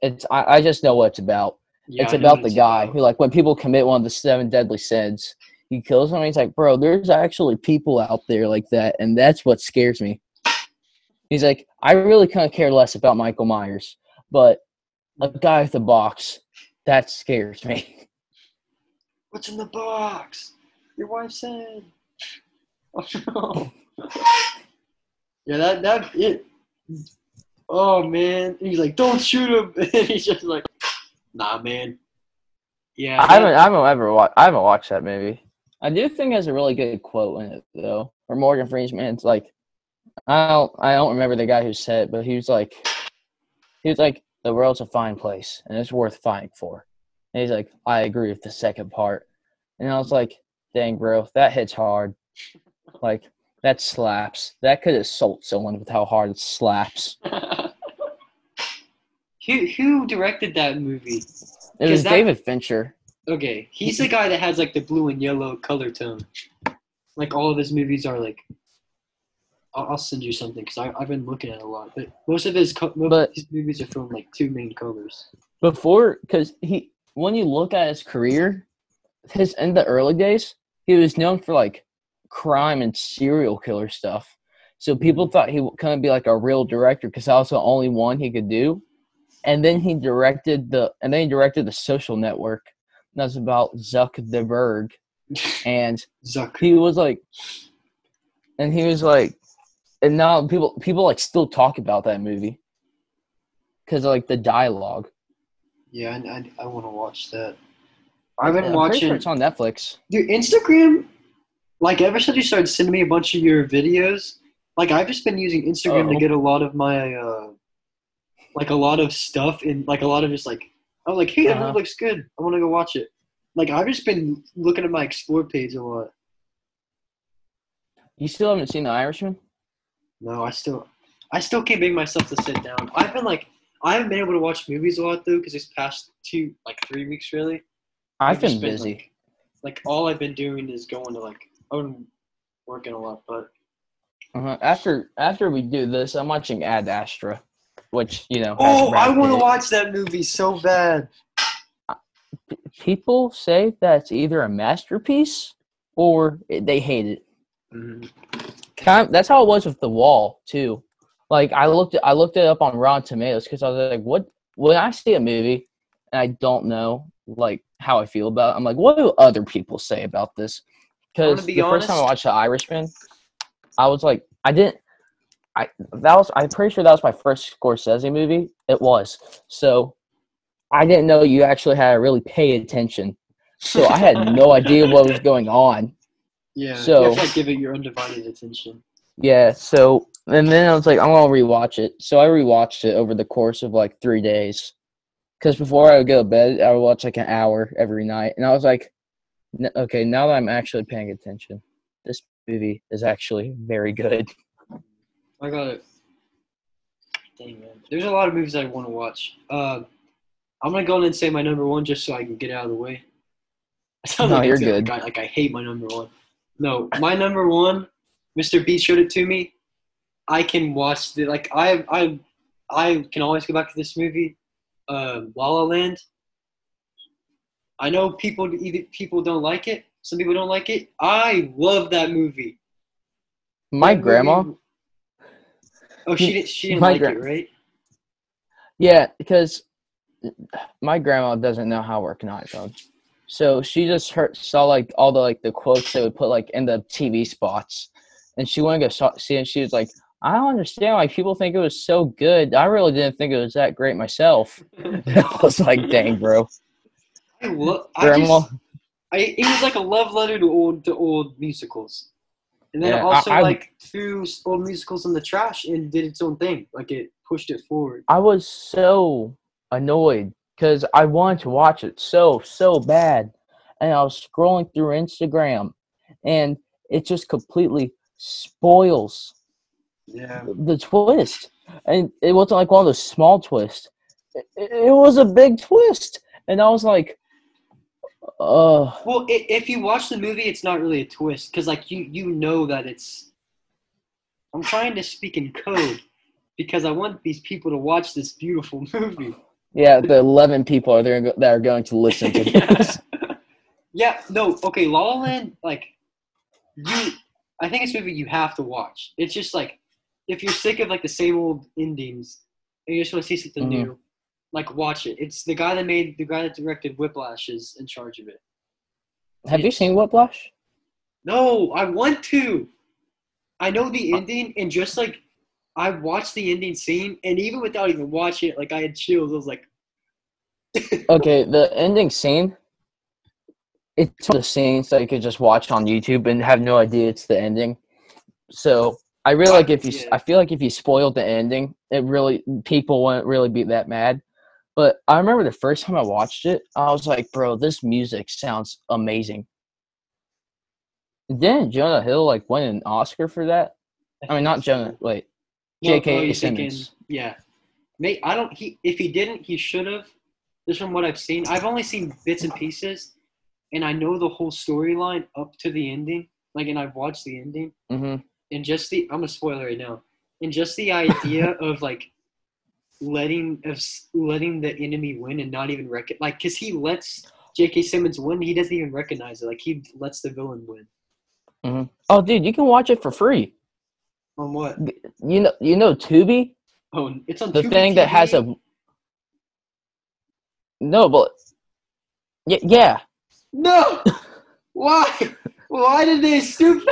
it's I, I just know what it's about. Yeah, it's about the guy about. who like when people commit one of the seven deadly sins, he kills someone. He's like, bro, there's actually people out there like that, and that's what scares me. He's like, I really kind of care less about Michael Myers, but a guy with a box that scares me. What's in the box? Your wife said. Oh, yeah, that that it. Oh man, he's like, "Don't shoot him," and he's just like, "Nah, man." Yeah, I haven't, I haven't ever watched. I haven't watched that movie. I do think it has a really good quote in it though. Or Morgan Freeman's like, I don't, I don't remember the guy who said it, but he was like, he was like, the world's a fine place and it's worth fighting for. And he's like, I agree with the second part. And I was like, dang, bro, that hits hard. Like that slaps. That could assault someone with how hard it slaps. who who directed that movie? It was that, David Fincher. Okay, he's the guy that has like the blue and yellow color tone. Like all of his movies are like. I'll, I'll send you something because I've been looking at a lot, but most of his most but, of his movies are from like two main colors. Before, because he when you look at his career, his in the early days, he was known for like crime and serial killer stuff. So people mm-hmm. thought he would kind of be like a real director because that was the only one he could do. And then he directed the and then he directed the Social Network. That's about Zuckerberg, and Zuck. he was like, and he was like, and now people people like still talk about that movie because like the dialogue. Yeah, I I, I want to watch that. I've been yeah, watching. Sure it's on Netflix. Dude, Instagram like ever since you started sending me a bunch of your videos, like I've just been using Instagram oh. to get a lot of my uh like a lot of stuff in, like a lot of just like I was like, hey, that uh-huh. looks good. I want to go watch it. Like I've just been looking at my explore page a lot. You still haven't seen The Irishman? No, I still, I still can't bring myself to sit down. I've been like, I haven't been able to watch movies a lot though, because this past two, like three weeks really. I've, I've been busy. Like, like all I've been doing is going to like I'm working a lot, but uh-huh. after after we do this, I'm watching Ad Astra, which you know. Oh, I want to watch that movie so bad. People say that's either a masterpiece or they hate it. Mm-hmm. Kind of, that's how it was with The Wall too. Like I looked I looked it up on Rotten Tomatoes because I was like, what when I see a movie and I don't know like how I feel about it, I'm like, what do other people say about this? Because be the honest. first time I watched The Irishman, I was like, I didn't. I that was I'm pretty sure that was my first Scorsese movie. It was so. I didn't know you actually had to really pay attention, so I had no idea what was going on. Yeah, so you have to like, give it your undivided attention. Yeah, so and then I was like, I'm gonna rewatch it. So I rewatched it over the course of like three days. Because before I would go to bed, I would watch like an hour every night, and I was like, okay, now that I'm actually paying attention, this movie is actually very good. I got it. Dang man, there's a lot of movies I want to watch. Uh, I'm gonna go in and say my number one just so I can get out of the way. I sound no, like you're good. Like I, like I hate my number one. No, my number one, Mr. B showed it to me. I can watch the like I I I can always go back to this movie, uh, La La Land. I know people either people don't like it. Some people don't like it. I love that movie. My that grandma. Movie, oh, she didn't. She didn't like gra- it, right? Yeah, because my grandma doesn't know how to work an iPhone, so she just heard, saw like all the like the quotes they would put like in the TV spots, and she wanted to go see. And she was like, "I don't understand why people think it was so good. I really didn't think it was that great myself." I was like, "Dang, bro." I, lo- I just, I, it was like a love letter to old to old musicals, and then yeah, also I, I, like threw old musicals in the trash and did its own thing. Like it pushed it forward. I was so annoyed because I wanted to watch it so so bad, and I was scrolling through Instagram, and it just completely spoils yeah. the twist. And it wasn't like one of those small twists. It, it was a big twist, and I was like, uh well if you watch the movie it's not really a twist because like you you know that it's i'm trying to speak in code because i want these people to watch this beautiful movie. Yeah the 11 people are there that are going to listen to this. Yeah no okay la la land like you i think it's a movie you have to watch. It's just like if you're sick of like the same old endings and you just want to see something mm-hmm. new like watch it. It's the guy that made the guy that directed Whiplash is in charge of it. Have it's, you seen Whiplash? No, I want to. I know the ending, and just like I watched the ending scene, and even without even watching it, like I had chills. I was like, okay, the ending scene. It's the scenes that you could just watch on YouTube and have no idea it's the ending. So I really uh, like if you. Yeah. I feel like if you spoiled the ending, it really people wouldn't really be that mad. But I remember the first time I watched it, I was like, bro, this music sounds amazing. Didn't Jonah Hill like win an Oscar for that? I mean, not Jonah. Wait, J.K. Simmons. Thinking, yeah, Mate, I don't. He if he didn't, he should have. Just from what I've seen, I've only seen bits and pieces, and I know the whole storyline up to the ending. Like, and I've watched the ending, mm-hmm. and just the I'm a spoiler right now, and just the idea of like letting of letting the enemy win and not even rec- like because he lets J.K. Simmons win, he doesn't even recognize it. Like he lets the villain win. Mm-hmm. Oh, dude, you can watch it for free. On what? You know, you know, Tubi. Oh, it's on the Tubi thing TV? that has a. No, but yeah, yeah. No, why? Why did they stoop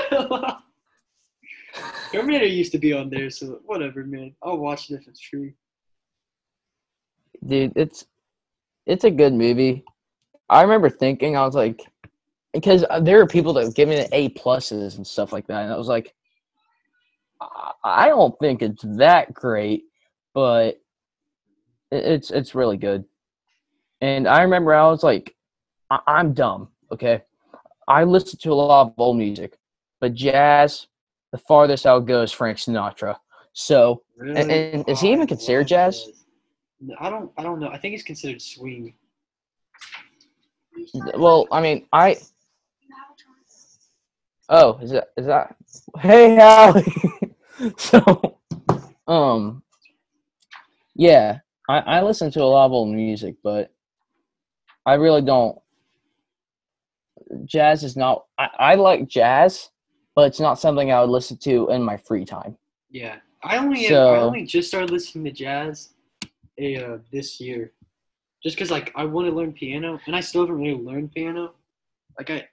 Terminator used to be on there, so whatever, man. I'll watch it if it's free dude, it's it's a good movie. I remember thinking, I was like, because uh, there are people that give it A pluses and stuff like that, and I was like, I don't think it's that great, but it's it's really good. And I remember I was like, I'm dumb, okay. I listen to a lot of old music, but jazz, the farthest out goes Frank Sinatra. So, really? and, and, is he even considered jazz? I don't. I don't know. I think it's considered swing. Well, I mean, I. Oh, is that is that? Hey, Hallie. so, um, yeah, I I listen to a lot of old music, but I really don't. Jazz is not. I, I like jazz, but it's not something I would listen to in my free time. Yeah, I only so, I only just started listening to jazz, uh, this year, just because like I want to learn piano, and I still haven't really learned piano. Like I,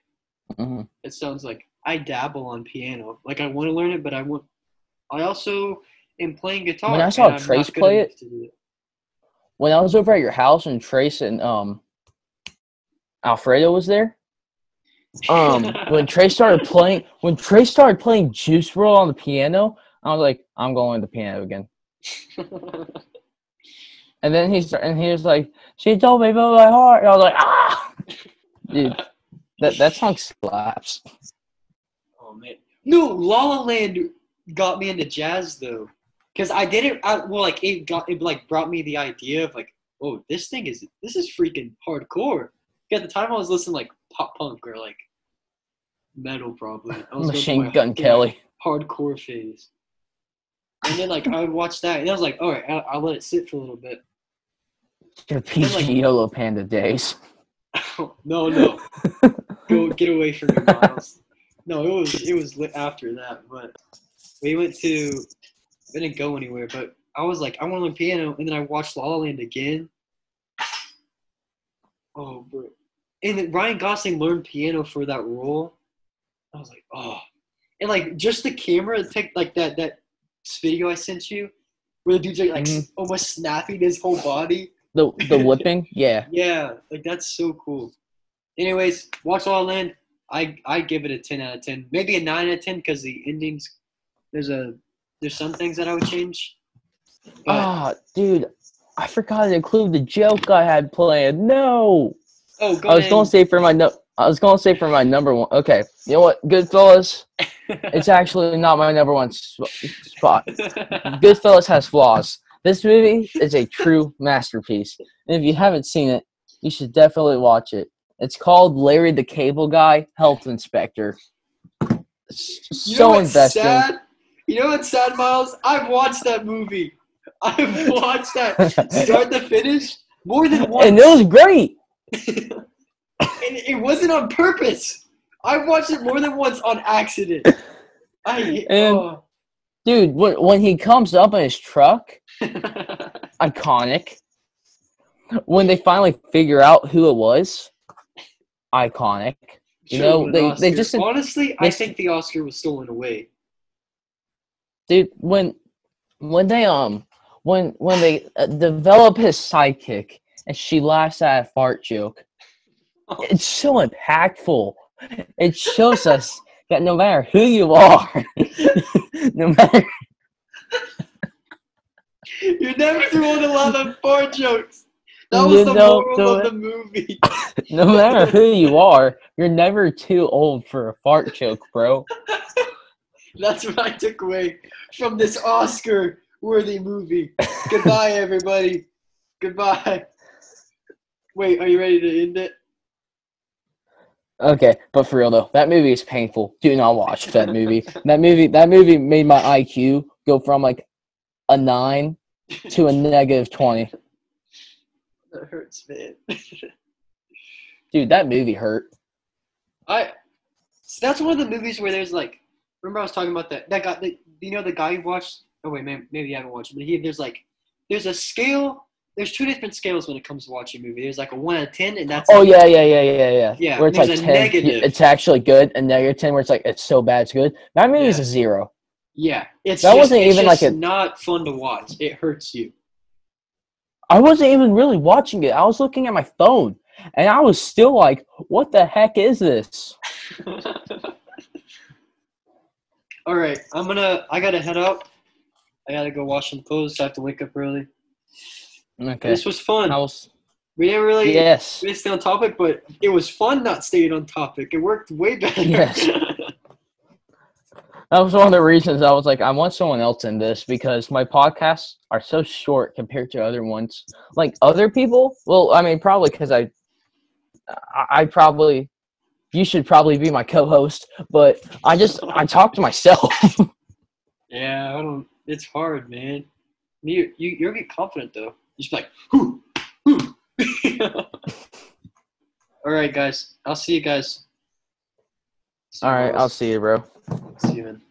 mm-hmm. it sounds like I dabble on piano. Like I want to learn it, but I want. I also am playing guitar. When I saw Trace play it, it, when I was over at your house and Trace and um, Alfredo was there. Um, when Trace started playing, when Trace started playing Juice WRLD on the piano, I was like, I'm going to the piano again. and then he started, and he was like, "She told me about my heart." And I was like, "Ah, dude, that that song slaps." Oh man, no, La La Land got me into jazz though, because I didn't. I, well, like it got it like brought me the idea of like, oh, this thing is this is freaking hardcore. At the time, I was listening like pop punk or like metal, probably. I was Machine Gun Kelly. Hardcore phase. And then like I would watch that, and I was like, all right, I'll, I'll let it sit for a little bit. Your PG like, Yellow Panda days. no, no, go get away from me, Miles. No, it was it was lit after that, but we went to. We didn't go anywhere, but I was like, I want to learn piano, and then I watched La La Land again. Oh, bro! And Ryan Gosling learned piano for that role. I was like, oh, and like just the camera, take like that that video I sent you, where the dude's like, mm-hmm. almost snapping his whole body. The the whipping, yeah. yeah, like that's so cool. Anyways, watch All In. I I give it a ten out of ten, maybe a nine out of ten because the endings. There's a there's some things that I would change. Ah, oh, dude, I forgot to include the joke I had planned. No. Oh, go I was going to say for my no. I was going to say for my number one. Okay, you know what, Goodfellas. it's actually not my number one spot. Goodfellas has flaws. This movie is a true masterpiece, and if you haven't seen it, you should definitely watch it. It's called Larry the Cable Guy, Health Inspector. You so investing. Sad? You know what's sad, Miles? I've watched that movie. I've watched that start to finish more than once. And it was great. and it wasn't on purpose. I watched it more than once on accident. I and, oh. dude, when when he comes up in his truck, iconic. When they finally figure out who it was, iconic. You know, they, they just honestly, they, I think the Oscar was stolen away. Dude, when when they um when when they uh, develop his sidekick and she laughs at a fart joke, oh. it's so impactful. It shows us that no matter who you are, no matter you're never too old to laugh at fart jokes. That was you the moral of the movie. no matter who you are, you're never too old for a fart joke, bro. That's what I took away from this Oscar worthy movie. Goodbye, everybody. Goodbye. Wait, are you ready to end it? Okay, but for real though, that movie is painful. Do not watch that movie. that movie that movie made my IQ go from like a nine to a negative twenty. That hurts, man. Dude, that movie hurt. I so that's one of the movies where there's like remember I was talking about that that guy the, you know the guy you watched oh wait maybe, maybe you haven't watched it, but he there's like there's a scale there's two different scales when it comes to watching a movie. There's like a one out of ten, and that's oh like, yeah yeah yeah yeah yeah yeah where it's like ten, negative. it's actually good, and negative ten where it's like it's so bad it's good. That movie yeah. is a zero. Yeah, it's that just, wasn't it's even like a not fun to watch. It hurts you. I wasn't even really watching it. I was looking at my phone, and I was still like, "What the heck is this?" All right, I'm gonna. I gotta head out. I gotta go wash some clothes. I have to wake up early. Okay. This was fun. Was, we didn't really yes. we didn't stay on topic, but it was fun not staying on topic. It worked way better. Yes. that was one of the reasons I was like, I want someone else in this because my podcasts are so short compared to other ones. Like other people, well, I mean, probably because I, I probably, you should probably be my co-host, but I just I talk to myself. yeah, I don't. It's hard, man. You you you're get confident though. You Just like, whoo, whoo. All right, guys. I'll see you guys. See All right, I'll see you, bro. See you, man.